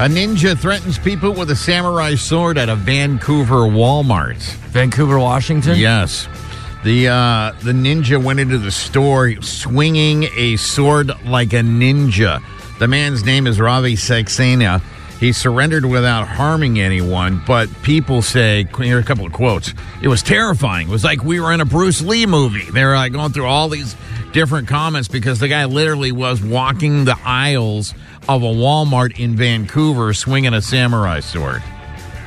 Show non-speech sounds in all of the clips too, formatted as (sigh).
A ninja threatens people with a samurai sword at a Vancouver Walmart. Vancouver, Washington? Yes. The uh, the ninja went into the store swinging a sword like a ninja. The man's name is Ravi Saxena. He surrendered without harming anyone, but people say, here are a couple of quotes. It was terrifying. It was like we were in a Bruce Lee movie. They're like going through all these different comments because the guy literally was walking the aisles of a Walmart in Vancouver swinging a samurai sword.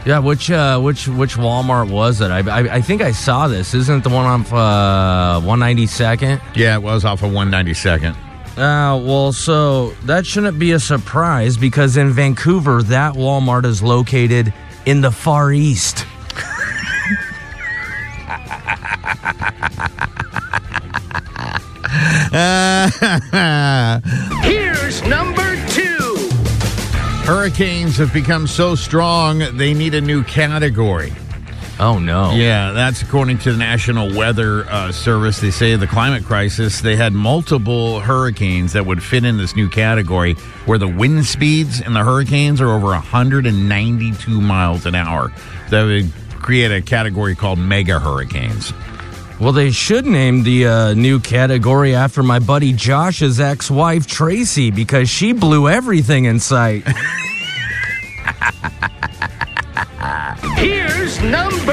Yeah, which uh, which which Walmart was it? I, I, I think I saw this. Isn't it the one off uh, 192nd? Yeah, it was off of 192nd. Uh, well, so that shouldn't be a surprise because in Vancouver, that Walmart is located in the Far East. (laughs) Here's number two. Hurricanes have become so strong, they need a new category. Oh no! Yeah, that's according to the National Weather uh, Service. They say the climate crisis, they had multiple hurricanes that would fit in this new category where the wind speeds in the hurricanes are over 192 miles an hour. That would create a category called mega hurricanes. Well, they should name the uh, new category after my buddy Josh's ex-wife Tracy because she blew everything in sight. (laughs) Here's number one.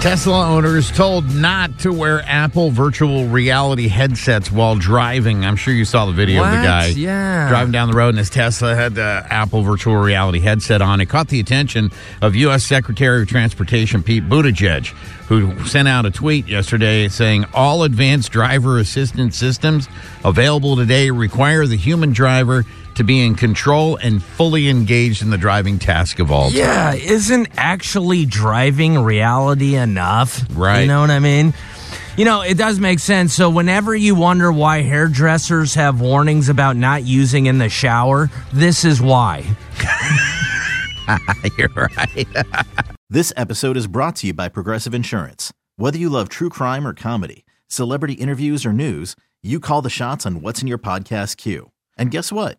Tesla owners told not to wear Apple virtual reality headsets while driving. I'm sure you saw the video of the guy Yeah. driving down the road and his Tesla had the Apple virtual reality headset on. It caught the attention of U.S. Secretary of Transportation Pete Buttigieg, who sent out a tweet yesterday saying all advanced driver assistance systems available today require the human driver to be in control and fully engaged in the driving task of all time. yeah, isn't actually driving reality enough? Right. You know what I mean? You know, it does make sense. So, whenever you wonder why hairdressers have warnings about not using in the shower, this is why. (laughs) You're right. (laughs) This episode is brought to you by Progressive Insurance. Whether you love true crime or comedy, celebrity interviews or news, you call the shots on what's in your podcast queue. And guess what?